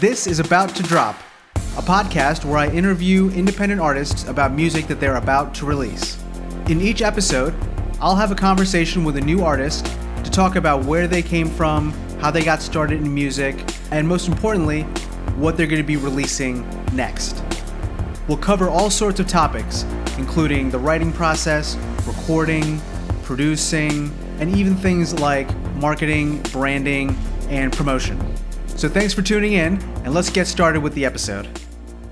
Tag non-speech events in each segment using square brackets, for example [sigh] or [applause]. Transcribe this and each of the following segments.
This is About to Drop, a podcast where I interview independent artists about music that they're about to release. In each episode, I'll have a conversation with a new artist to talk about where they came from, how they got started in music, and most importantly, what they're going to be releasing next. We'll cover all sorts of topics, including the writing process, recording, producing, and even things like marketing, branding, and promotion. So thanks for tuning in, and let's get started with the episode.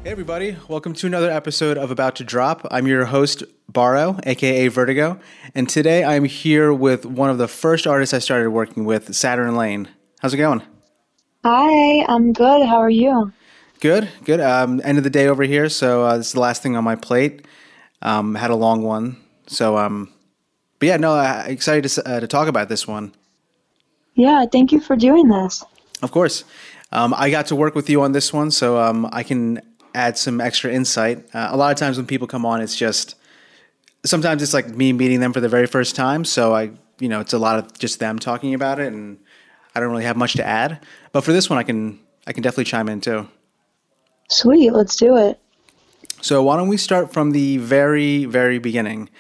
Hey, everybody, welcome to another episode of About to Drop. I'm your host, Barrow, aka Vertigo, and today I'm here with one of the first artists I started working with, Saturn Lane. How's it going? Hi, I'm good. How are you? Good, good. Um, end of the day over here, so uh, this is the last thing on my plate. Um, had a long one, so um, but yeah, no, uh, excited to uh, to talk about this one. Yeah, thank you for doing this. Of course. Um, I got to work with you on this one, so um, I can add some extra insight. Uh, a lot of times when people come on, it's just sometimes it's like me meeting them for the very first time. So I, you know, it's a lot of just them talking about it, and I don't really have much to add. But for this one, I can I can definitely chime in too. Sweet, let's do it. So why don't we start from the very very beginning?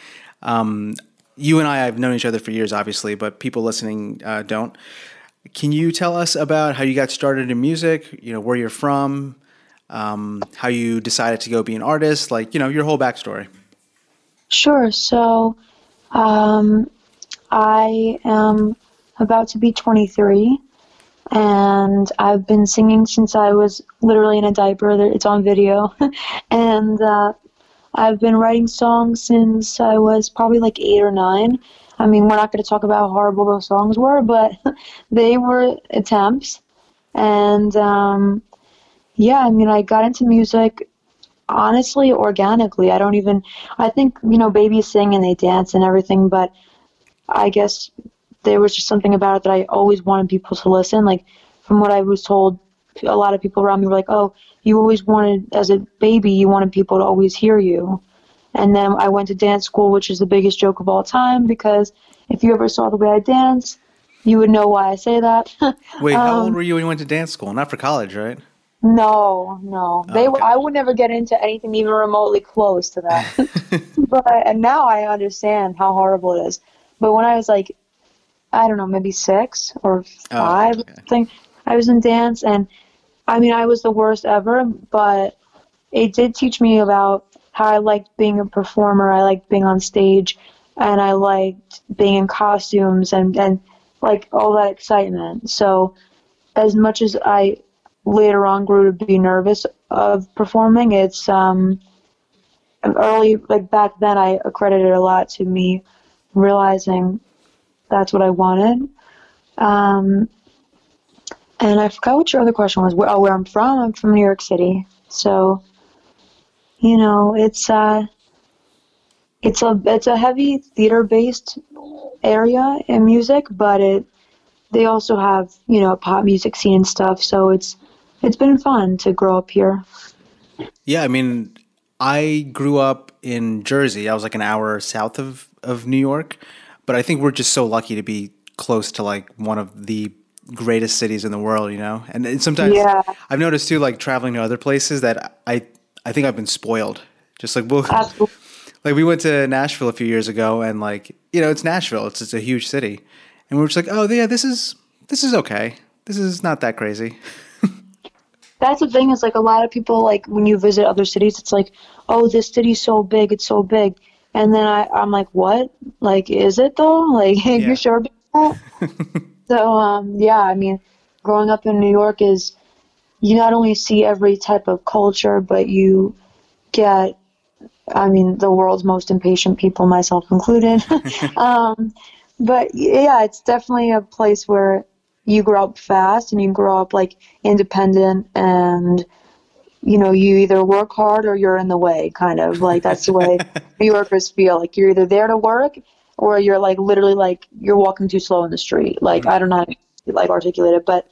Um, you and I have known each other for years, obviously, but people listening uh, don't. Can you tell us about how you got started in music? You know, where you're from, um, how you decided to go be an artist, like you know, your whole backstory. Sure. So, um, I am about to be 23, and I've been singing since I was literally in a diaper. It's on video, [laughs] and uh, I've been writing songs since I was probably like eight or nine. I mean, we're not going to talk about how horrible those songs were, but [laughs] they were attempts. And um, yeah, I mean, I got into music honestly organically. I don't even, I think, you know, babies sing and they dance and everything, but I guess there was just something about it that I always wanted people to listen. Like, from what I was told, a lot of people around me were like, oh, you always wanted, as a baby, you wanted people to always hear you. And then I went to dance school, which is the biggest joke of all time because if you ever saw the way I dance, you would know why I say that. [laughs] Wait, um, how old were you when you went to dance school? Not for college, right? No, no. Oh, they okay. I would never get into anything even remotely close to that. [laughs] [laughs] but and now I understand how horrible it is. But when I was like I don't know, maybe 6 or 5 oh, okay. thing, I was in dance and I mean, I was the worst ever, but it did teach me about how I liked being a performer. I liked being on stage, and I liked being in costumes and and like all that excitement. So, as much as I later on grew to be nervous of performing, it's um early like back then I accredited a lot to me realizing that's what I wanted. Um, and I forgot what your other question was. Where, oh, where I'm from? I'm from New York City. So you know, it's uh, it's a it's a heavy theater based area in music, but it they also have you know a pop music scene and stuff. So it's it's been fun to grow up here. Yeah, I mean, I grew up in Jersey. I was like an hour south of of New York, but I think we're just so lucky to be close to like one of the greatest cities in the world, you know. And, sometimes yeah. I've noticed too, like traveling to other places, that I I think I've been spoiled. Just like we'll, [laughs] like we went to Nashville a few years ago, and like you know, it's Nashville. It's it's a huge city, and we are just like, oh yeah, this is this is okay. This is not that crazy. [laughs] That's the thing is like a lot of people like when you visit other cities, it's like, oh, this city's so big, it's so big, and then I I'm like, what? Like, is it though? [laughs] Like, yeah. you sure about that? so um, yeah, I mean, growing up in New York is you not only see every type of culture, but you get, I mean, the world's most impatient people, myself included. [laughs] [laughs] um, but yeah, it's definitely a place where you grow up fast and you grow up like independent and you know you either work hard or you're in the way kind of like that's the way [laughs] new yorkers feel like you're either there to work or you're like literally like you're walking too slow in the street like mm-hmm. i don't know how to like articulate it but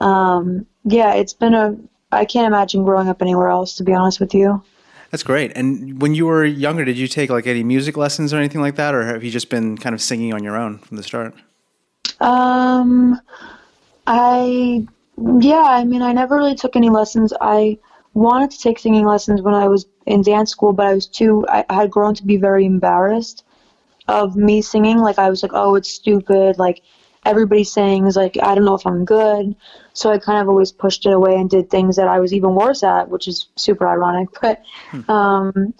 um, yeah, it's been a. I can't imagine growing up anywhere else, to be honest with you. That's great. And when you were younger, did you take like any music lessons or anything like that, or have you just been kind of singing on your own from the start? Um, I Yeah, I mean, I never really took any lessons. I wanted to take singing lessons when I was in dance school, but I was too, I, I had grown to be very embarrassed of me singing. Like, I was like, oh, it's stupid. Like, everybody is Like, I don't know if I'm good. So I kind of always pushed it away and did things that I was even worse at, which is super ironic. [laughs] But, hmm. um,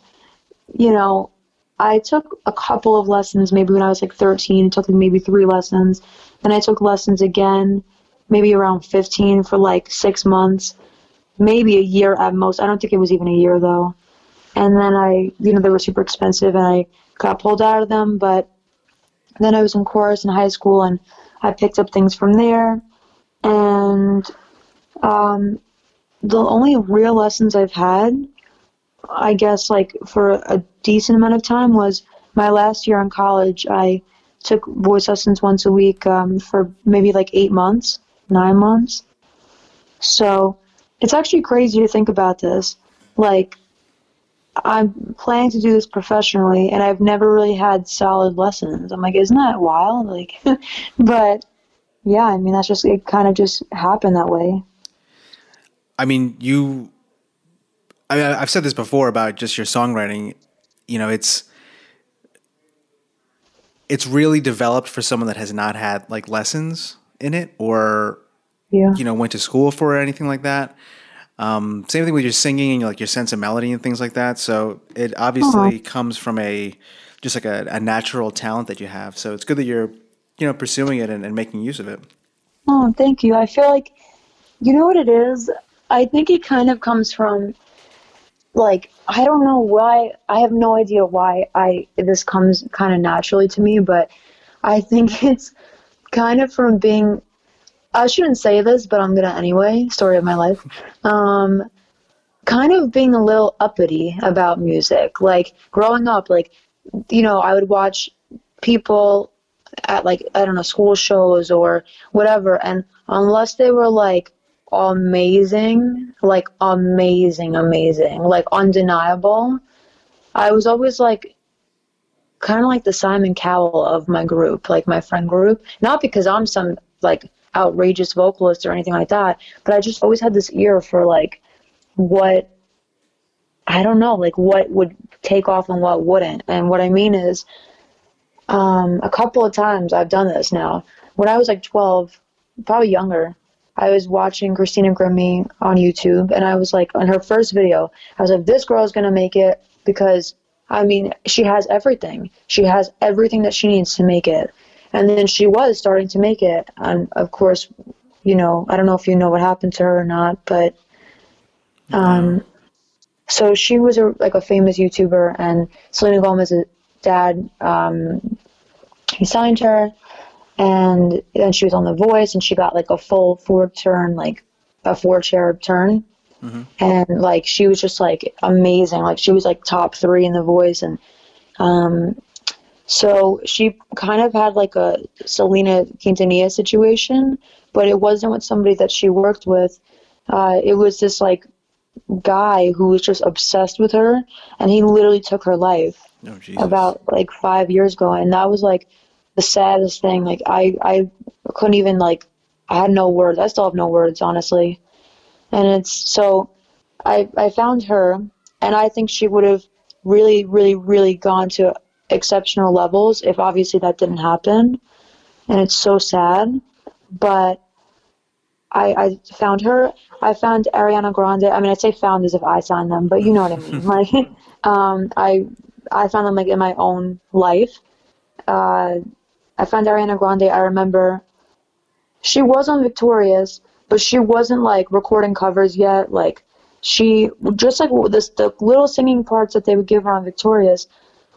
you know, I took a couple of lessons maybe when I was like 13, took maybe three lessons. Then I took lessons again, maybe around 15 for like six months, maybe a year at most. I don't think it was even a year though. And then I, you know, they were super expensive and I got pulled out of them. But then I was in chorus in high school and I picked up things from there. And um, the only real lessons I've had I guess like for a decent amount of time was my last year in college. I took voice lessons once a week um, for maybe like eight months, nine months. So it's actually crazy to think about this. Like I'm planning to do this professionally, and I've never really had solid lessons. I'm like, isn't that wild? Like, [laughs] but yeah, I mean, that's just it. Kind of just happened that way. I mean, you I mean, I've said this before about just your songwriting. You know, it's it's really developed for someone that has not had like lessons in it or yeah. you know went to school for it, anything like that. Um, same thing with your singing and your, like your sense of melody and things like that. So it obviously uh-huh. comes from a just like a, a, natural talent that you have. So it's good that you're you know pursuing it and, and making use of it. Oh, thank you. I feel like you know what it is. I think it kind of comes from like I don't know why I have no idea why I this comes kind of naturally to me, but I think [laughs] it's kind of from being I shouldn't say this, but I'm gonna anyway. Story of my life. [laughs] Um, kind of being a little uppity about music. Like growing up, like you know, I would watch people at like I don't know school shows or whatever, and unless they were like amazing, like amazing, amazing, like undeniable. I was always like kind of like the Simon Cowell of my group, like my friend group. Not because I'm some like outrageous vocalist or anything like that, but I just always had this ear for like what I don't know, like what would take off and what wouldn't. And what I mean is, um, a couple of times I've done this now. When I was like 12, probably younger, I was watching Christina Grimmie on YouTube, and I was like, on her first video, I was like, this girl is gonna make it because, I mean, she has everything. She has everything that she needs to make it, and then she was starting to make it, and of course, you know, I don't know if you know what happened to her or not, but, um, so she was a, like a famous YouTuber, and Selena Gomez's dad, um, he signed her and then she was on The Voice, and she got like a full four turn, like a four chair turn, mm-hmm. and like she was just like amazing. Like she was like top three in The Voice, and um, so she kind of had like a Selena Quintanilla situation, but it wasn't with somebody that she worked with. Uh, it was this like guy who was just obsessed with her, and he literally took her life oh, about like five years ago, and that was like the saddest thing. Like I, I couldn't even like, I had no words. I still have no words, honestly. And it's so, I, I found her, and I think she would have really, really, really gone to exceptional levels if obviously that didn't happen. And it's so sad, but I, I found her. I found Ariana Grande. I mean, I'd say found as if I signed them, but you know what I mean. [laughs] like, um, I I found them like in my own life. Uh, I found Ariana Grande, I remember she was on Victorious, but she wasn't like recording covers yet. Like she just like this the little singing parts that they would give her on Victorious.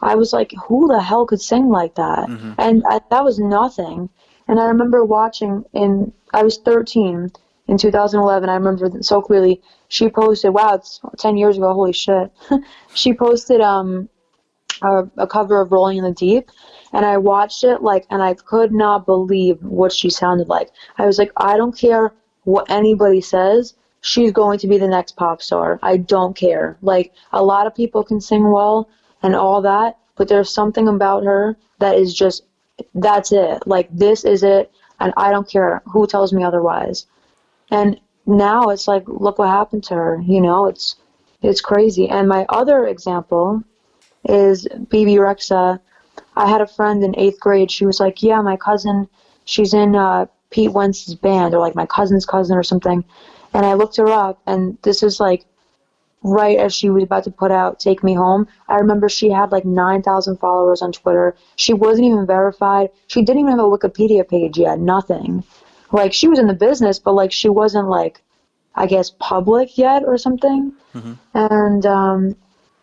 I was like, who the hell could sing like that? Mm-hmm. And I, that was nothing. And I remember watching in I was 13 in 2011. I remember so clearly. She posted, wow, it's 10 years ago. Holy shit. [laughs] she posted um a, a cover of Rolling in the Deep, and I watched it like, and I could not believe what she sounded like. I was like, I don't care what anybody says. She's going to be the next pop star. I don't care. Like a lot of people can sing well and all that, but there's something about her that is just that's it. Like this is it, and I don't care who tells me otherwise. And now it's like, look what happened to her. You know, it's it's crazy. And my other example is Bebe Rexha. I had a friend in eighth grade. She was like, "Yeah, my cousin, she's in uh, Pete Wentz's band, or like my cousin's cousin or something." And I looked her up, and this is like right as she was about to put out Take Me Home. I remember she had like 9,000 followers on Twitter. She wasn't even verified. She didn't even have a Wikipedia page yet, nothing. Like she was in the business, but like she wasn't like, I guess, public yet or something. Mm-hmm. And um,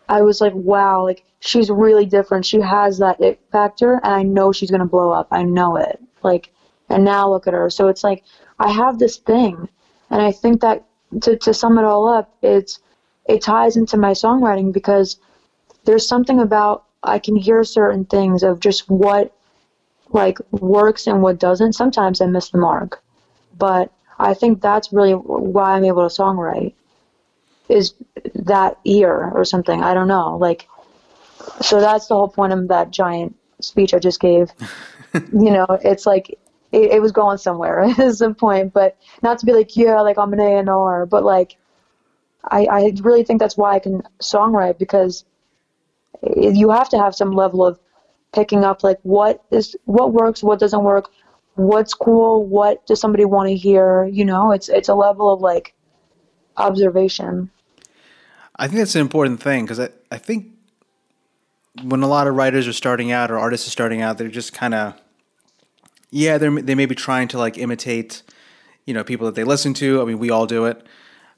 I was like, wow, like she's really different. She has that it factor, and I know she's gonna blow up. I know it. Like, and now look at her. So it's like I have this thing, and I think that to to sum it all up, it's it ties into my songwriting because there's something about I can hear certain things of just what like works and what doesn't. Sometimes I miss the mark, but I think that's really why I'm able to songwrite is that ear or something. I don't know. Like, so that's the whole point of that giant speech I just gave. [laughs] you know, it's like it, it was going somewhere [laughs] is the point, but not to be like, yeah, like I'm an A and R, but like I, I really think that's why I can songwrite because you have to have some level of picking up like what is what works, what doesn't work, what's cool, what does somebody want to hear. You know, it's it's a level of like observation. I think that's an important thing because I, I think when a lot of writers are starting out or artists are starting out, they're just kind of yeah, they they may be trying to like imitate you know people that they listen to. I mean, we all do it.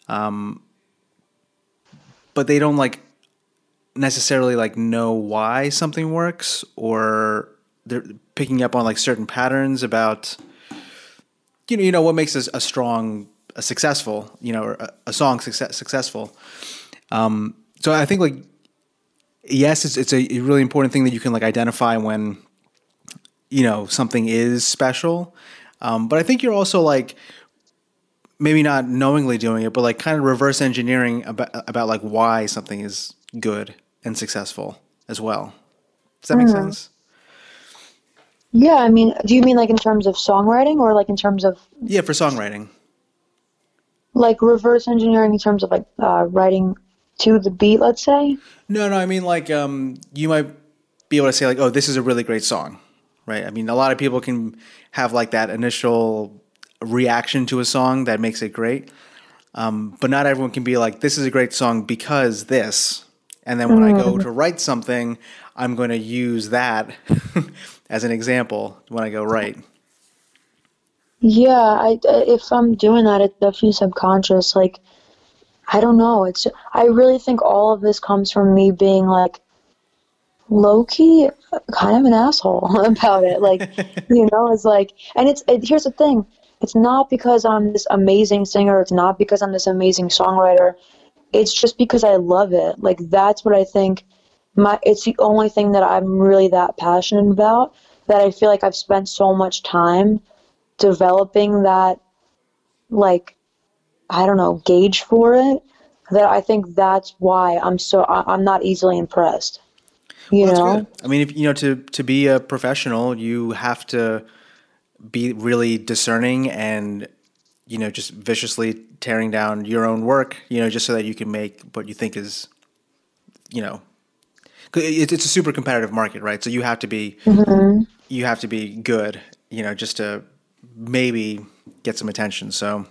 Um, but they don't like necessarily like know why something works or they're picking up on like certain patterns about you know you know what makes a, a strong a successful you know a, a song success, successful. Um, so i think like yes it's, it's a really important thing that you can like identify when you know something is special. Um, but i think you're also like maybe not knowingly doing it, but like kind of reverse engineering about about like why something is good and successful as well. Does that make mm. sense? Yeah, I mean, do you mean like in terms of songwriting or like in terms of Yeah, for songwriting. Like reverse engineering in terms of like uh, writing to the beat, let's say? No, no, I mean like um you might be able to say like, "Oh, this is a really great song." Right? I mean, a lot of people can have like that initial reaction to a song that makes it great. Um, but not everyone can be like, this is a great song because this. And then when mm. I go mm. to write something, I'm going to use that [laughs] as an example when I go write. Yeah, I, if I'm doing that, it's definitely subconscious. Like, I don't know. It's I really think all of this comes from me being like low key, kind of an asshole [laughs] about it. Like, [laughs] you know, it's like, and it's it, here's the thing it's not because I'm this amazing singer, it's not because I'm this amazing songwriter. It's just because I love it. Like that's what I think my it's the only thing that I'm really that passionate about that I feel like I've spent so much time developing that like I don't know, gauge for it that I think that's why I'm so I'm not easily impressed. You well, know? I mean, if you know to to be a professional, you have to be really discerning and you know just viciously tearing down your own work you know just so that you can make what you think is you know it's, it's a super competitive market right? So you have to be mm-hmm. you have to be good you know just to maybe get some attention. So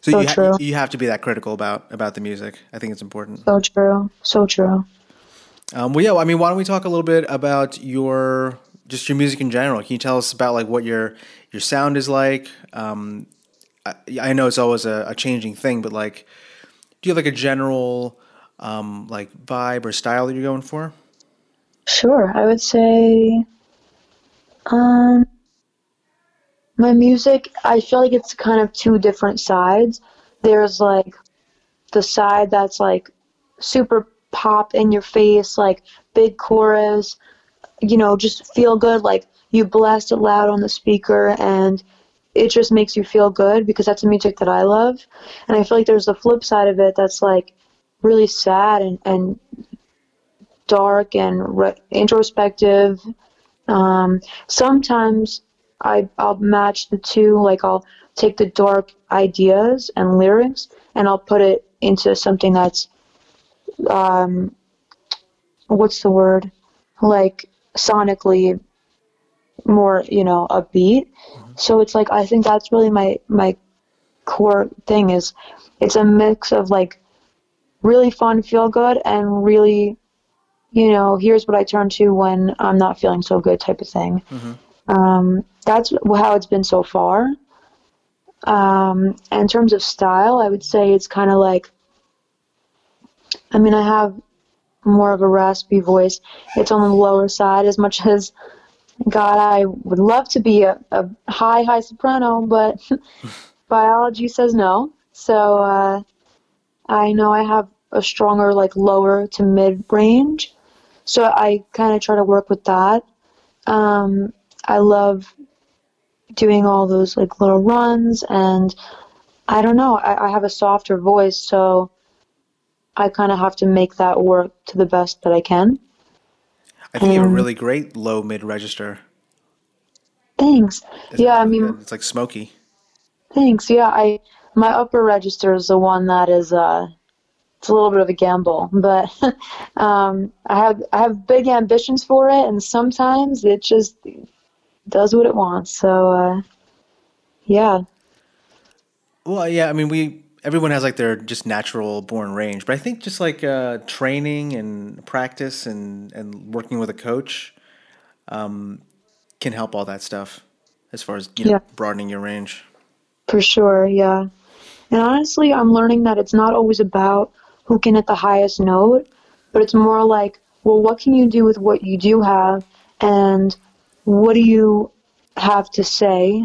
so, so you, ha- you have to be that critical about about the music. I think it's important. So true. So true. Um, well yeah i mean why don't we talk a little bit about your just your music in general. Can you tell us about like what your your sound is like? Um, I, I, know it's always a, a, changing thing, but like, do you have like a general um, like vibe or style that you're going for? Sure, I would say, um, my music. I feel like it's kind of two different sides. There's like the side that's like super pop in your face, like big chorus, you know, just feel good. Like you blast it loud on the speaker and it just makes you feel good because that's the music that I love. And I feel like there's the flip side of it that's like really sad and, and dark and re- introspective. Um, sometimes I, I'll match the two. Like I'll take the dark ideas and lyrics and I'll put it into something that's um, what's the word like sonically more you know upbeat mm-hmm. so it's like i think that's really my my core thing is it's a mix of like really fun feel good and really you know here's what i turn to when i'm not feeling so good type of thing mm-hmm. um, that's how it's been so far um, in terms of style i would say it's kind of like i mean i have more of a raspy voice it's on the lower side as much as God, I would love to be a, a high, high soprano, but [laughs] biology says no. So uh, I know I have a stronger, like lower to mid range. So I kind of try to work with that. Um, I love doing all those like little runs, and I don't know. I, I have a softer voice, so I kind of have to make that work to the best that I can. I think you have a really great low mid register. Thanks. yeah, I mean, it's like smoky. Thanks. Yeah, I my upper register is the one that is uh, it's a little bit of a gamble, but [laughs] um, I have I have big ambitions for it, and sometimes it just does what it wants. So, uh, yeah. Well, yeah. I mean, we everyone has like their just natural born range, but I think just like uh, training and practice and and working with a coach um, can help all that stuff as far as you know, yeah. broadening your range. For sure, yeah. And honestly, I'm learning that it's not always about who can hit the highest note, but it's more like, well, what can you do with what you do have, and what do you have to say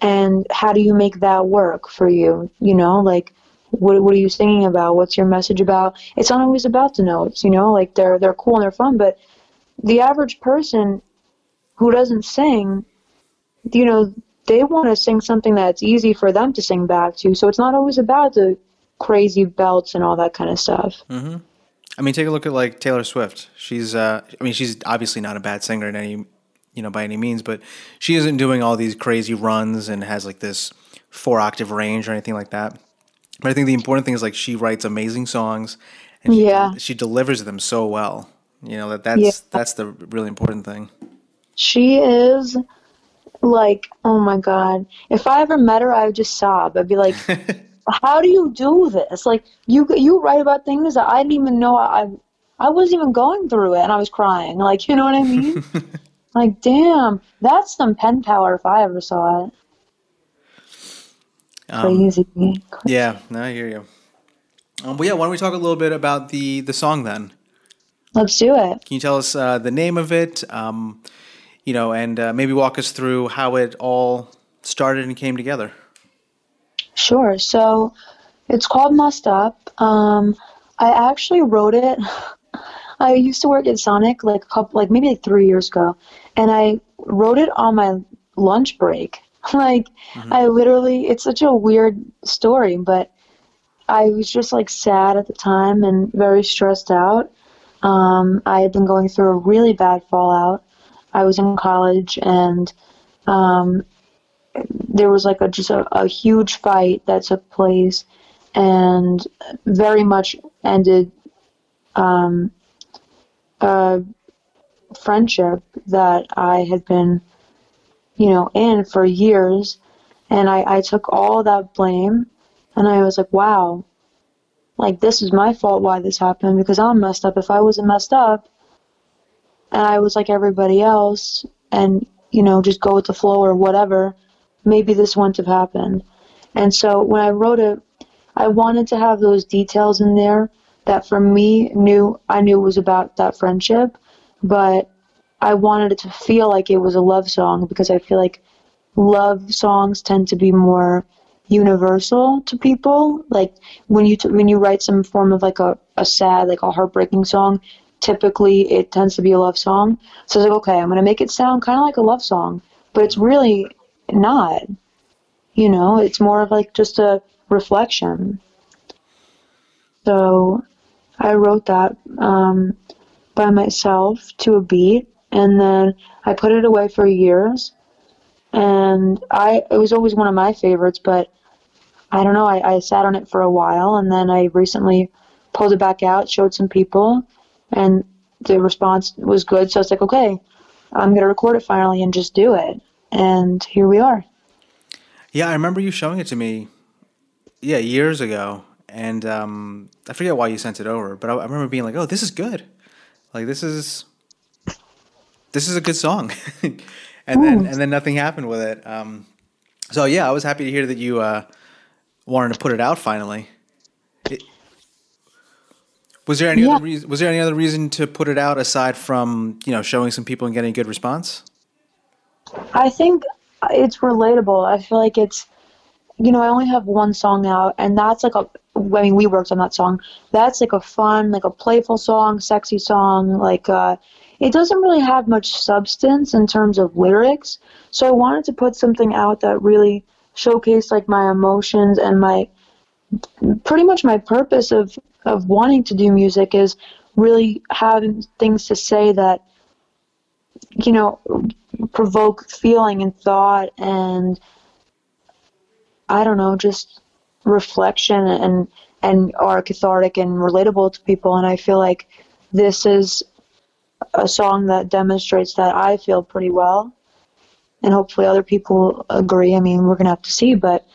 and how do you make that work for you? You know like what, what are you singing about? What's your message about? It's not always about the notes you know like they're they're cool and they're fun but the average person who doesn't sing you know they want to sing something that's easy for them to sing back to. So it's not always about the crazy belts and all that kind of stuff. Mm-hmm. i mean take a look at like taylor swift. She's uh i mean she's obviously not a bad singer in any you know by any means, but she isn't doing all these crazy runs and has like this four octave range or anything like that. But I think the important thing is like she writes amazing songs and she, yeah. she delivers them so well. You know that that's yeah. that's the really important thing. She is like, oh my god! If I ever met her, I would just sob. I'd be like, [laughs] "How do you do this? Like, you you write about things that I didn't even know I I wasn't even going through it, and I was crying. Like, you know what I mean? [laughs] Like, damn, that's some pen power if I ever saw it. Um, Crazy. Yeah, no, I hear you. Um, but yeah, why don't we talk a little bit about the the song then? Let's do it. Can you tell us uh, the name of it? Um, you know, and uh, maybe walk us through how it all started and came together. Sure. So it's called Messed Up. Um, I actually wrote it [laughs] I used to work at Sonic like a couple, like maybe like three years ago, and I wrote it on my lunch break. [laughs] like mm-hmm. I literally, it's such a weird story, but I was just like sad at the time and very stressed out. Um, I had been going through a really bad fallout. I was in college and um, there was like a just a, a huge fight that took place and very much ended um, a friendship that I had been, you know, in for years. And I, I took all that blame and I was like, wow, like this is my fault why this happened because I'm messed up. If I wasn't messed up and I was like everybody else and, you know, just go with the flow or whatever, maybe this wouldn't have happened. And so when I wrote it, I wanted to have those details in there that for me knew I knew was about that friendship, but I wanted it to feel like it was a love song because I feel like love songs tend to be more universal to people. Like when you t- when you write some form of like a, a sad like a heartbreaking song, typically it tends to be a love song. So I was like, okay, I'm gonna make it sound kind of like a love song, but it's really not. You know, it's more of like just a reflection. So I wrote that um, by myself to a beat, and then I put it away for years. and I it was always one of my favorites, but I don't know. I, I sat on it for a while, and then I recently pulled it back out, showed some people, and the response was good. So I was like, okay, I'm gonna record it finally and just do it, and here we are. Yeah, I remember you showing it to me. Yeah, years ago, and um, I forget why you sent it over, but I, I remember being like, "Oh, this is good. Like this is this is a good song." [laughs] and then and then nothing happened with it. Um, so yeah, I was happy to hear that you uh, wanted to put it out finally. It, was there any yeah. other reason? Was there any other reason to put it out aside from you know showing some people and getting a good response? I think it's relatable. I feel like it's you know I only have one song out, and that's like a. I mean, we worked on that song. That's like a fun, like a playful song, sexy song. Like uh, it doesn't really have much substance in terms of lyrics. So I wanted to put something out that really showcased like my emotions and my pretty much my purpose of of wanting to do music is really having things to say that you know provoke feeling and thought and I don't know just reflection and and are cathartic and relatable to people and I feel like this is a song that demonstrates that I feel pretty well. And hopefully other people agree. I mean, we're to have to see. But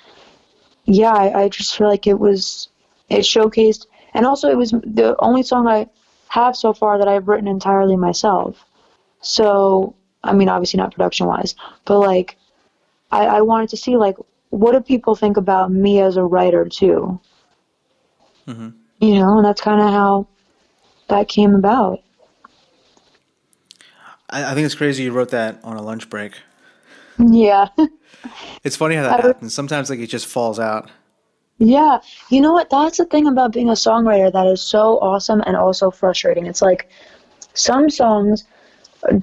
yeah, I, I just feel like it was, it showcased, and also it was the only song I have so far that I've written entirely myself. So, I mean, obviously not production wise, but like, I, I wanted to see, like, what do people think about me as a writer too? Mm-hmm. You know, and that's kind of how that came about. I, I think it's crazy you wrote that on a lunch break. Yeah. [laughs] it's funny how that happens. Sometimes like it just falls out. Yeah. You know what? That's the thing about being a songwriter that is so awesome and also frustrating. It's like some songs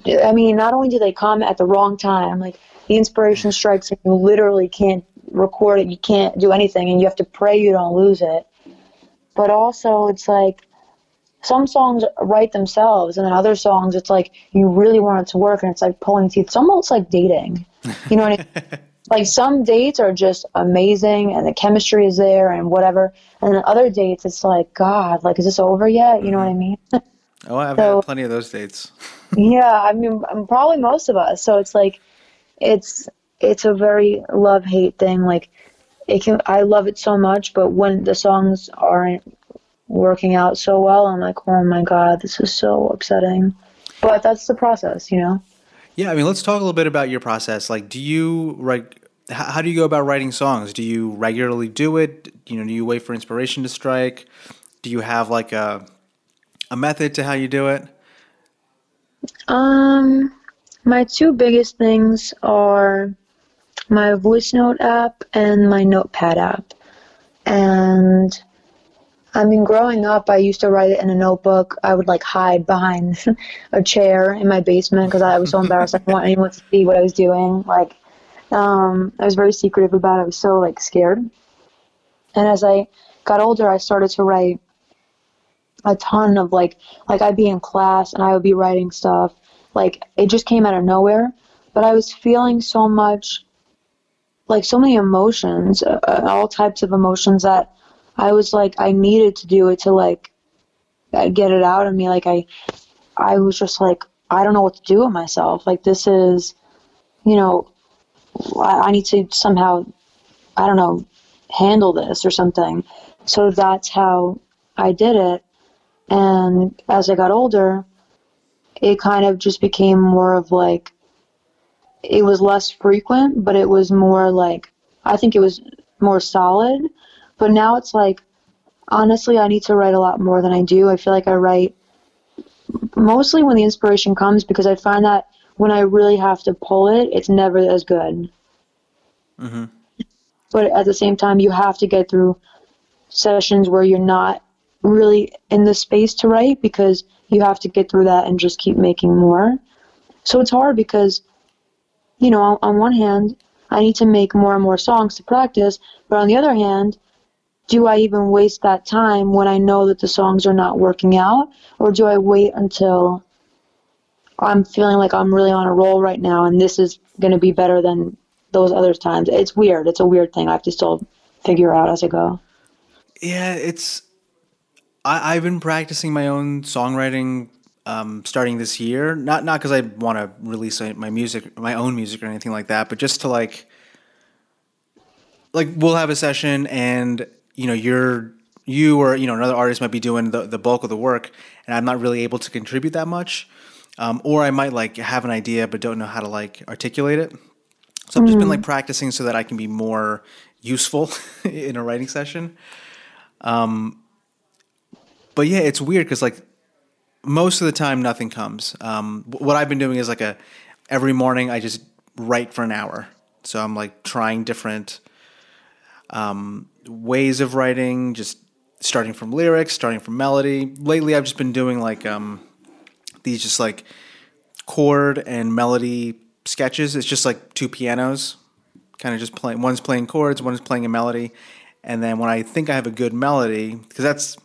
I mean, not only do they come at the wrong time, like the inspiration strikes and you literally can't record it, you can't do anything and you have to pray you don't lose it. But also it's like some songs write themselves, and then other songs, it's like you really want it to work, and it's like pulling teeth. It's almost like dating. You know what I mean? [laughs] like some dates are just amazing and the chemistry is there and whatever and then other dates it's like god like is this over yet you know what i mm-hmm. mean oh i've so, had plenty of those dates [laughs] yeah i mean probably most of us so it's like it's it's a very love hate thing like it can i love it so much but when the songs aren't working out so well. I'm like, oh my god, this is so upsetting. But that's the process, you know. Yeah, I mean, let's talk a little bit about your process. Like, do you like? How do you go about writing songs? Do you regularly do it? You know, do you wait for inspiration to strike? Do you have like a a method to how you do it? Um, my two biggest things are my voice note app and my notepad app. And I mean, growing up, I used to write it in a notebook. I would like hide behind [laughs] a chair in my basement because I was so embarrassed. I didn't want anyone to see what I was doing. Like, um, I was very secretive about it. I was so like scared. And as I got older, I started to write a ton of like, like I'd be in class and I would be writing stuff. Like it just came out of nowhere. But I was feeling so much, like so many emotions, uh, all types of emotions that I was like, I needed to do it to like get it out of me. Like I, I was just like, I don't know what to do with myself. Like this is, you know, I, I need to somehow, I don't know, handle this or something. So that's how I did it. And as I got older, it kind of just became more of like, it was less frequent, but it was more like, I think it was more solid but now it's like, honestly, I need to write a lot more than I do. I feel like I write mostly when the inspiration comes because I find that when I really have to pull it, it's never as good. Mm-hmm. But at the same time, you have to get through sessions where you're not really in the space to write because you have to get through that and just keep making more. So it's hard because, you know, on, on one hand, I need to make more and more songs to practice, but on the other hand, do I even waste that time when I know that the songs are not working out? Or do I wait until I'm feeling like I'm really on a roll right now and this is going to be better than those other times. It's weird. It's a weird thing. I have to still figure out as I go. Yeah, it's. I, I've been practicing my own songwriting um, starting this year. Not not because I want to release my music, my own music or anything like that, but just to like, like we'll have a session and you know you're you or you know another artist might be doing the, the bulk of the work and i'm not really able to contribute that much um, or i might like have an idea but don't know how to like articulate it. So i've just been like practicing so that i can be more useful [laughs] in a writing session. Um, but yeah it's weird because like most of the time nothing comes um, what i've been doing is like a every morning i just write for an hour so i'm like trying different um, ways of writing just starting from lyrics, starting from melody. Lately, I've just been doing like um, these just like chord and melody sketches. It's just like two pianos, kind of just playing. One's playing chords, one is playing a melody, and then when I think I have a good melody, because that's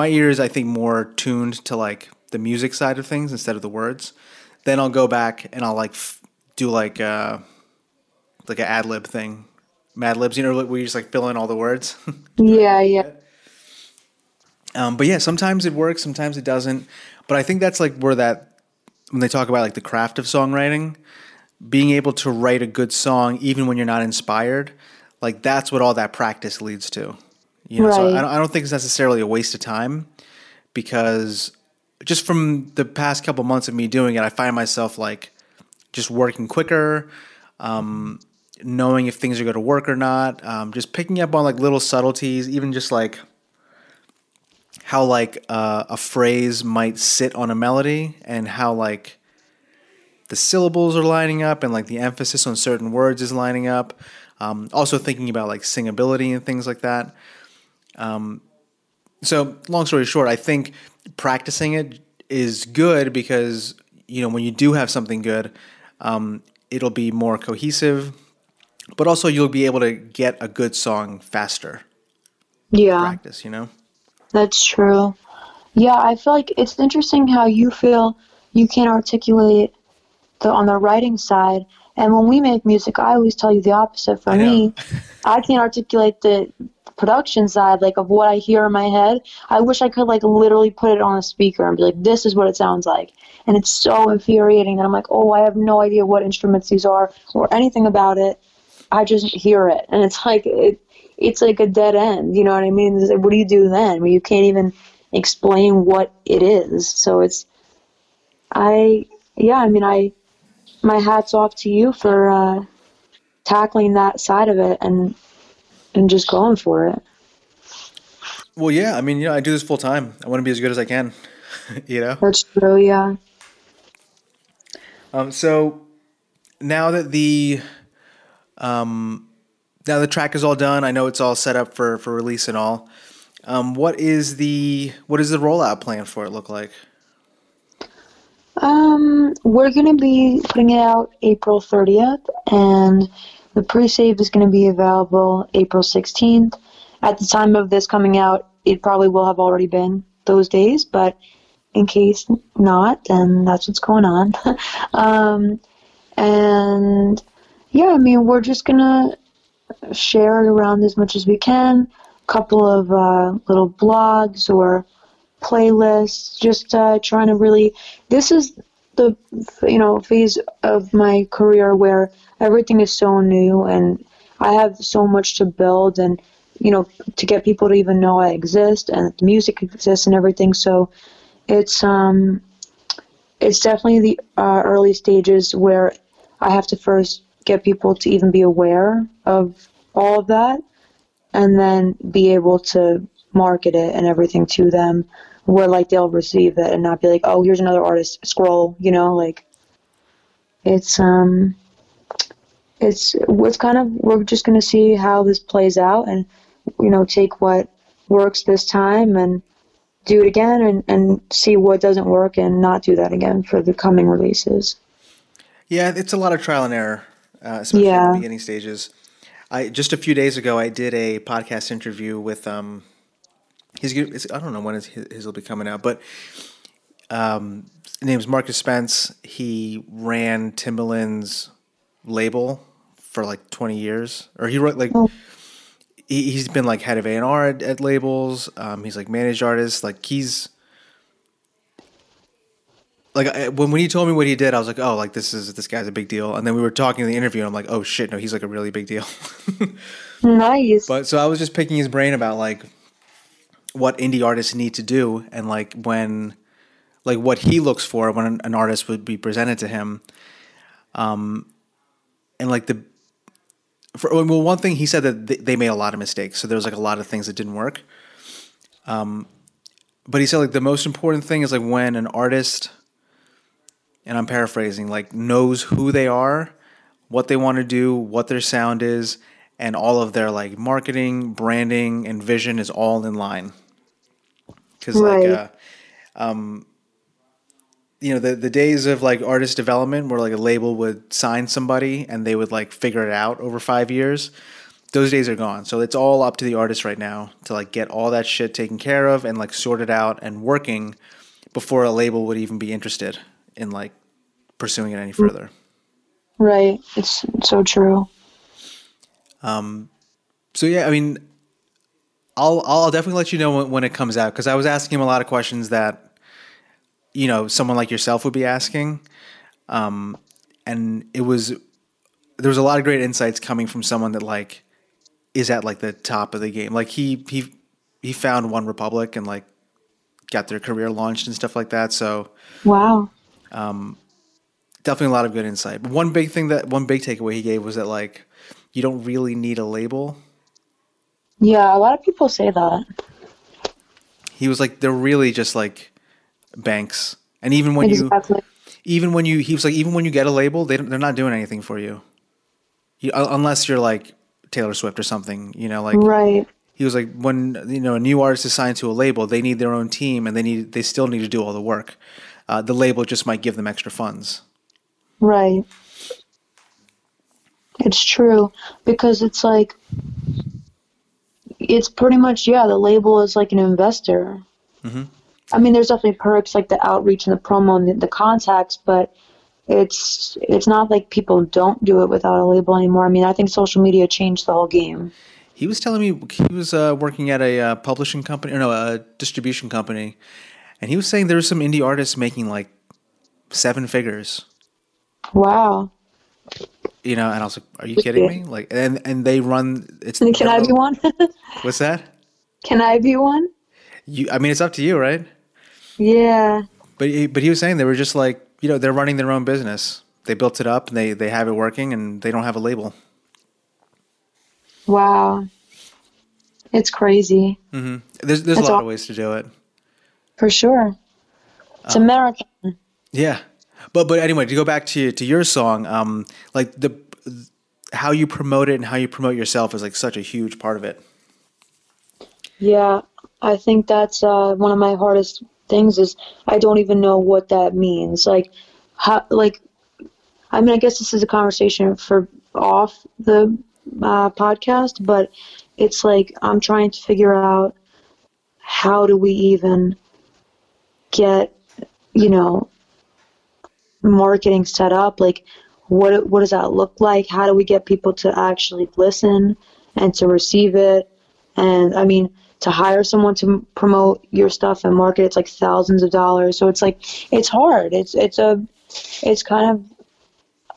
my ears, I think more tuned to like the music side of things instead of the words. Then I'll go back and I'll like f- do like uh, like an ad lib thing, Mad Libs. You know where you just like fill in all the words. [laughs] yeah, yeah. Um, but yeah, sometimes it works, sometimes it doesn't. But I think that's like where that when they talk about like the craft of songwriting, being able to write a good song even when you're not inspired, like that's what all that practice leads to. You know, right. so I don't, I don't think it's necessarily a waste of time because just from the past couple months of me doing it, I find myself like just working quicker, um, knowing if things are going to work or not, um, just picking up on like little subtleties, even just like how like uh, a phrase might sit on a melody and how like the syllables are lining up and like the emphasis on certain words is lining up. Um, also thinking about like singability and things like that. Um, so long story short, I think practicing it is good because you know when you do have something good, um, it'll be more cohesive, but also you'll be able to get a good song faster. Yeah. Practice, you know. That's true. Yeah, I feel like it's interesting how you feel you can articulate the on the writing side, and when we make music, I always tell you the opposite. For me, I can't articulate the production side, like of what I hear in my head. I wish I could like literally put it on a speaker and be like, "This is what it sounds like," and it's so infuriating. that I'm like, "Oh, I have no idea what instruments these are or anything about it. I just hear it," and it's like it it's like a dead end. You know what I mean? Like, what do you do then? Where you can't even explain what it is. So it's, I, yeah, I mean, I, my hat's off to you for uh, tackling that side of it and and just going for it. Well, yeah, I mean, you know, I do this full time. I want to be as good as I can. [laughs] you know. That's true. Yeah. Um. So now that the um now the track is all done. I know it's all set up for for release and all. Um, what is the what is the rollout plan for it look like? Um, we're gonna be putting it out April 30th, and the pre-save is gonna be available April 16th. At the time of this coming out, it probably will have already been those days, but in case not, then that's what's going on. [laughs] um, and yeah, I mean, we're just gonna share it around as much as we can. A couple of uh, little blogs or playlists, just uh, trying to really. This is the you know phase of my career where everything is so new and I have so much to build and you know to get people to even know I exist and the music exists and everything. So it's um it's definitely the uh, early stages where I have to first get people to even be aware of all of that and then be able to market it and everything to them where like they'll receive it and not be like oh here's another artist scroll you know like it's um it's it's kind of we're just going to see how this plays out and you know take what works this time and do it again and, and see what doesn't work and not do that again for the coming releases yeah it's a lot of trial and error uh, especially yeah. in the beginning stages. I just a few days ago I did a podcast interview with um, he's I don't know when his, his will be coming out, but um, his name is Marcus Spence. He ran Timbaland's label for like 20 years, or he wrote like oh. he, has been like head of A and R at, at, labels. Um, he's like managed artist. Like he's like I, when when he told me what he did, I was like, oh, like this is this guy's a big deal. And then we were talking in the interview, and I'm like, oh shit, no, he's like a really big deal. [laughs] nice. But so I was just picking his brain about like what indie artists need to do, and like when like what he looks for when an, an artist would be presented to him. Um, and like the for, well, one thing he said that they made a lot of mistakes, so there was like a lot of things that didn't work. Um, but he said like the most important thing is like when an artist, and I'm paraphrasing, like knows who they are, what they want to do, what their sound is, and all of their like marketing, branding, and vision is all in line. Because right. like, uh, um, you know the the days of like artist development where like a label would sign somebody and they would like figure it out over five years. Those days are gone. So it's all up to the artist right now to like get all that shit taken care of and like sorted out and working before a label would even be interested in like pursuing it any further. Right. It's so true. Um so yeah i mean i'll i'll definitely let you know when, when it comes out because i was asking him a lot of questions that you know someone like yourself would be asking. Um, and it was there was a lot of great insights coming from someone that like is at like the top of the game. Like he he he found OneRepublic and like got their career launched and stuff like that. So wow. um, definitely a lot of good insight. But one big thing that one big takeaway he gave was that like you don't really need a label. Yeah a lot of people say that. He was like they're really just like banks. And even when exactly. you, even when you, he was like, even when you get a label, they they're not doing anything for you. you uh, unless you're like Taylor Swift or something, you know, like right. He was like, when you know a new artist is signed to a label, they need their own team, and they need they still need to do all the work. Uh, the label just might give them extra funds. Right. It's true because it's like it's pretty much yeah. The label is like an investor. Mm-hmm. I mean, there's definitely perks like the outreach and the promo and the, the contacts, but it's it's not like people don't do it without a label anymore. I mean, I think social media changed the whole game. He was telling me he was uh, working at a uh, publishing company, or no, a distribution company, and he was saying there were some indie artists making like seven figures. Wow. You know, and I was like, "Are you kidding me?" Like, and and they run. It's can I be one? [laughs] what's that? Can I be one? You, I mean, it's up to you, right? Yeah. But he, but he was saying they were just like you know they're running their own business. They built it up and they they have it working and they don't have a label. Wow. It's crazy. Mm-hmm. There's there's That's a lot all- of ways to do it. For sure. It's um, American. Yeah. But but anyway, to go back to to your song, um, like the how you promote it and how you promote yourself is like such a huge part of it. Yeah, I think that's uh, one of my hardest things is I don't even know what that means. Like, how, like, I mean, I guess this is a conversation for off the uh, podcast, but it's like I'm trying to figure out how do we even get, you know, marketing set up? Like, what what does that look like? How do we get people to actually listen and to receive it? And I mean, to hire someone to promote your stuff and market it's like thousands of dollars. So it's like it's hard. It's it's a it's kind of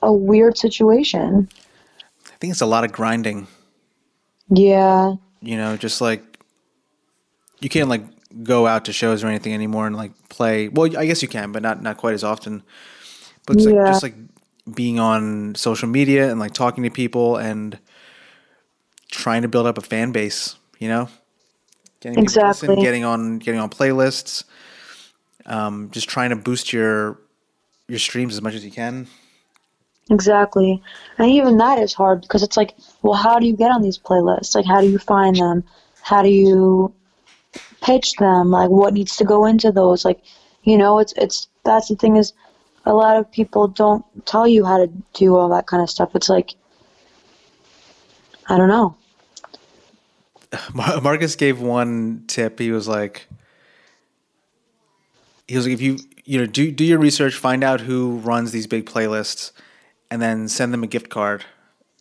a weird situation. I think it's a lot of grinding. Yeah. You know just like you can't like go out to shows or anything anymore and like play. Well i guess you can but not not quite as often. But it's yeah. like just like being on social media and like talking to people and trying to build up a fan base you know getting exactly listen, getting on getting on playlists, um, just trying to boost your your streams as much as you can. Exactly, and even that is hard because it's like, well, how do you get on these playlists? Like, how do you find them? How do you pitch them? Like, what needs to go into those? Like, you know, it's it's that's the thing is, a lot of people don't tell you how to do all that kind of stuff. It's like, I don't know. [sighs] Marcus gave one tip. He was like, he was like, if you you know do do your research, find out who runs these big playlists, and then send them a gift card.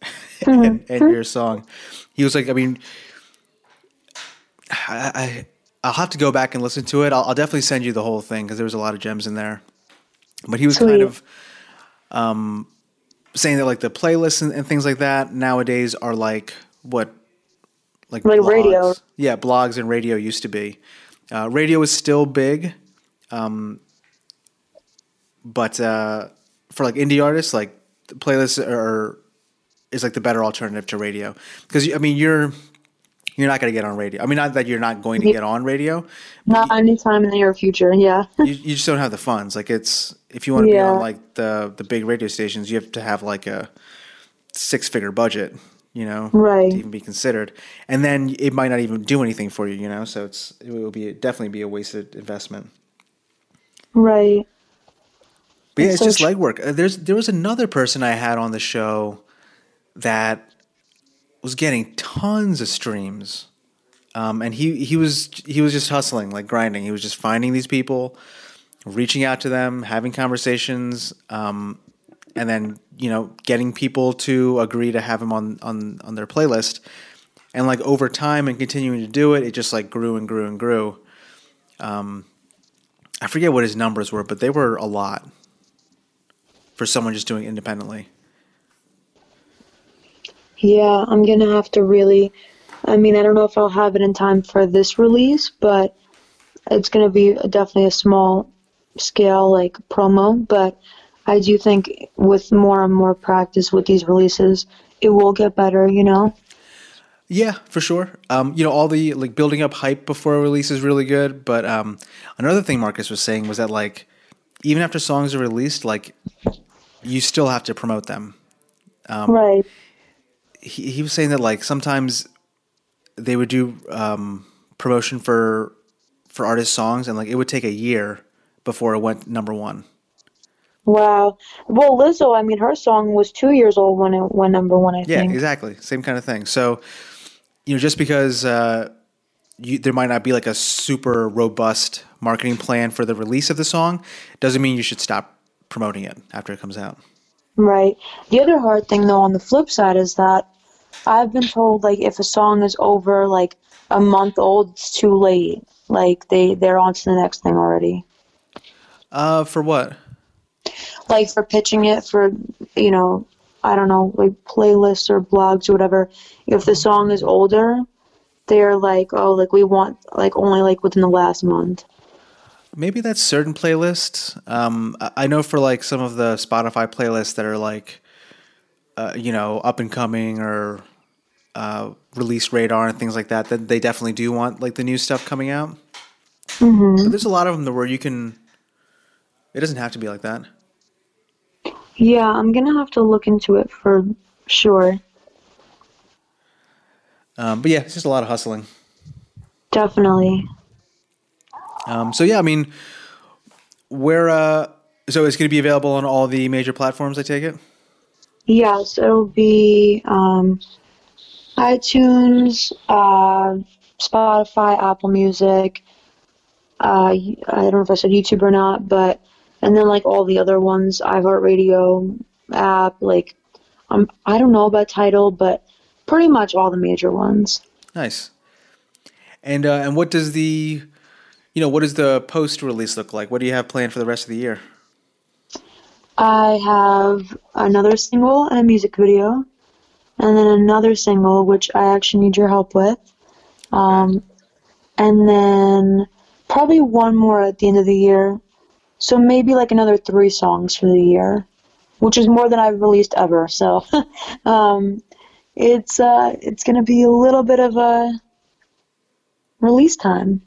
[laughs] and, and your song. He was like, I mean, [sighs] I, I I'll have to go back and listen to it. I'll, I'll definitely send you the whole thing because there was a lot of gems in there. But he was Sweet. kind of um, saying that like the playlists and, and things like that nowadays are like what like Like blogs. radio. Yeah, blogs and radio used to be. Uh, radio is still big, um, but uh, for like indie artists, like playlists are is like the better alternative to radio because I mean you're you're not going to get on radio. I mean not that you're not going to get on radio, Not anytime in the near future. Yeah. you, you just don't have the funds. Like it's if you want to be on like the the big radio stations, you have to have like a six figure budget, you know, Right. to even be considered. And then it might not even do anything for you, you know. So it's it will be definitely be a wasted investment. Right. But yeah, It's it's so just tr- legwork. Uh, There's there was another person I had on the show that was getting tons of streams, um, and he he was he was just hustling like grinding. He was just finding these people, reaching out to them, having conversations, um, and then you know getting people to agree to have him on on on their playlist. And like over time and continuing to do it, it just like grew and grew and grew. Um, I forget what his numbers were, but they were a lot for someone just doing independently. Yeah, I'm gonna have to really. I mean, I don't know if I'll have it in time for this release, but it's gonna be definitely a small scale like promo. But I do think with more and more practice with these releases, it will get better. You know. Yeah, for sure. Um, you know, all the like building up hype before a release is really good. But um, another thing Marcus was saying was that like even after songs are released, like you still have to promote them. right. He, he was saying that like sometimes they would do um, promotion for for artist songs, and like it would take a year before it went number one. Wow. Well, Lizzo, I mean, her song was two years old when it went number one. I think. Yeah, think. exactly. Same kind of thing. So, you know, just because uh, you, there might not be like a super robust marketing plan for the release of the song, doesn't mean you should stop promoting it after it comes out. Right. The other hard thing, though, on the flip side, is that I've been told like if a song is over like a month old, it's too late. Like they they're on to the next thing already. Uh, for what? Like for pitching it for you know I don't know like playlists or blogs or whatever. If the song is older, they're like oh like we want like only like within the last month. Maybe that's certain playlists. Um, I know for like some of the Spotify playlists that are like, uh, you know, up and coming or uh, release radar and things like that, that they definitely do want like the new stuff coming out. But there's a lot of them that where you can. It doesn't have to be like that. Yeah, I'm gonna have to look into it for sure. Um, but yeah, it's just a lot of hustling. Definitely. Um, so yeah, I mean, where uh, so it's going to be available on all the major platforms. I take it. Yes, it'll be um, iTunes, uh, Spotify, Apple Music. Uh, I don't know if I said YouTube or not, but and then like all the other ones, iHeartRadio app. Like, um, I don't know about Tidal, but pretty much all the major ones. Nice. And uh, and what does the, you know, what does the post release look like? What do you have planned for the rest of the year? I have another single and a music video, and then another single which I actually need your help with, um, and then probably one more at the end of the year. So maybe like another three songs for the year, which is more than I've released ever. So [laughs] um, it's uh, it's gonna be a little bit of a release time.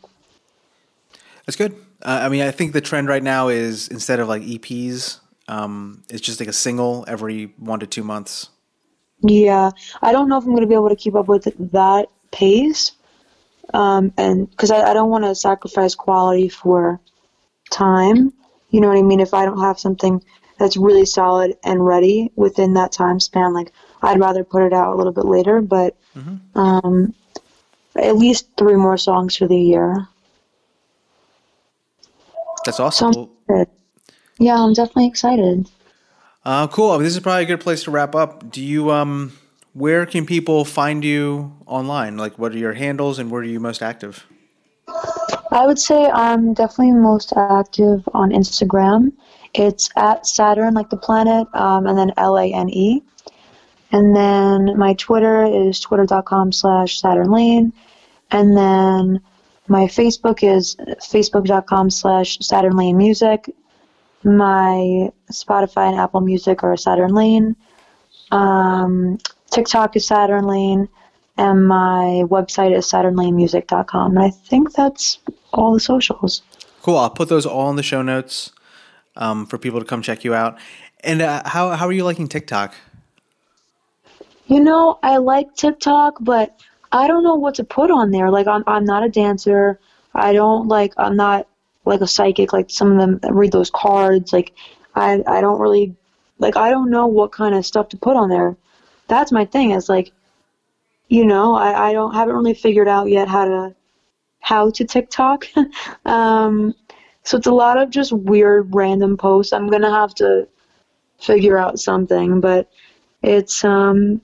That's good. Uh, I mean, I think the trend right now is instead of like EPs, um, it's just like a single every one to two months. Yeah, I don't know if I'm going to be able to keep up with that pace. Um, and because I, I don't want to sacrifice quality for time. You know what I mean? If I don't have something that's really solid and ready within that time span, like I'd rather put it out a little bit later, but um, at least three more songs for the year. That's awesome. Sounds Well, good. Yeah, I'm definitely excited. Uh, cool. I mean, this is probably a good place to wrap up. Do you um, where can people find you online? Like, what are your handles and where are you most active? I would say I'm definitely most active on Instagram. It's at Saturn, like the planet, um, and then L A N E. And then my Twitter is twitter.com slash Saturn Lane. And then my Facebook is facebook.com slash Saturn Lane Music. My Spotify and Apple Music are Saturn Lane. Um, TikTok is Saturn Lane. And my website is saturnlanemusic.com. And I think that's all the socials. Cool. I'll put those all in the show notes um, for people to come check you out. And uh, how, how are you liking TikTok? You know, I like TikTok, but I don't know what to put on there. Like, I'm, I'm not a dancer. I don't like, I'm not like a psychic, like some of them read those cards. Like, I, I don't really, like, I don't know what kind of stuff to put on there. That's my thing, is like, you know, I, I don't, haven't really figured out yet how to, how to TikTok. [laughs] um, so it's a lot of just weird random posts. I'm gonna have to figure out something, but it's um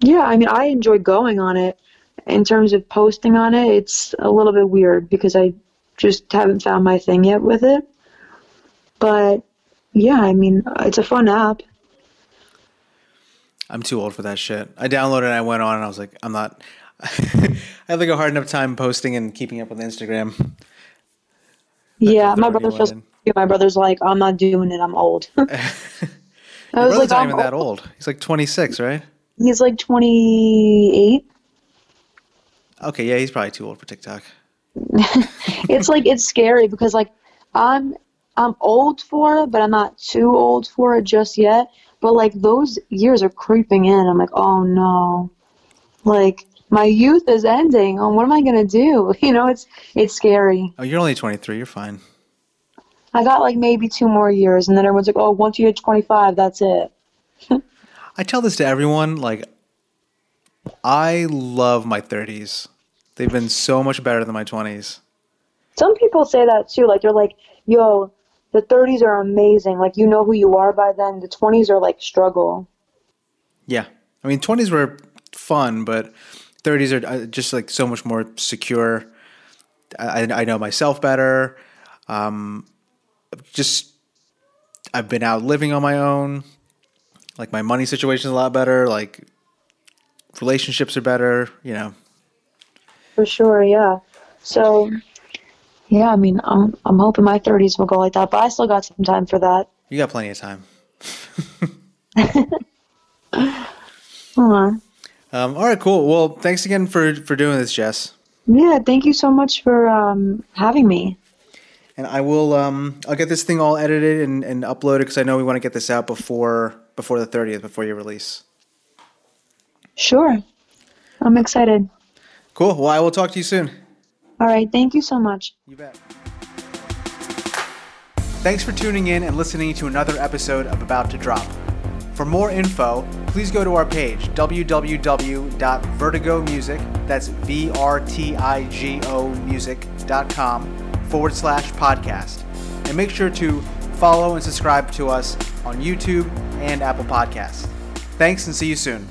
yeah, I mean I enjoy going on it. In terms of posting on it, it's a little bit weird because I just haven't found my thing yet with it. But yeah, I mean it's a fun app. I'm too old for that shit. I downloaded it, I went on and I was like, I'm not [laughs] I have like a hard enough time posting and keeping up with Instagram. Yeah, my brother feels. [laughs] My brother's like, I'm not doing it. I'm old. [laughs] I was like, not even that old. He's like 26, right? He's like 28. Okay, yeah, he's probably too old for TikTok. it's like it's scary because like I'm I'm old for it, but I'm not too old for it just yet. But like those years are creeping in. I'm like, oh no, like my youth is ending. Oh, what am I gonna do? [laughs] You know, it's it's scary. Oh, you're only 23. You're fine. I got like maybe two more years, and then everyone's like, "Oh, once you hit 25, that's it." [laughs] I tell this to everyone. Like, I love my 30s. They've been so much better than my 20s. Some people say that too. Like, they're like, "Yo, the 30s are amazing. Like, you know who you are by then. The 20s are like struggle." Yeah, I mean, 20s were fun, but 30s are uh, just like so much more secure. I, I know myself better. Um, just I've been out living on my own. Like my money situation is a lot better. Like relationships are better. You know. For sure, yeah. So, yeah, I mean, I'm I'm hoping my 30s will go like that, but I still got some time for that. You got plenty of time. [laughs] [laughs] Hold um, all right, cool. Well, thanks again for for doing this, Jess. Yeah, thank you so much for um, having me. And I will um, I'll get this thing all edited and, and uploaded because I know we want to get this out before before the thirtieth, before your release. Sure, I'm excited. Cool. Well, I will talk to you soon. All right. Thank you so much. You bet. Thanks for tuning in and listening to another episode of About to Drop. For more info, please go to our page, www.vertigomusic, that's V-R-T-I-G-O music.com forward slash podcast. And make sure to follow and subscribe to us on YouTube and Apple Podcasts. Thanks and see you soon.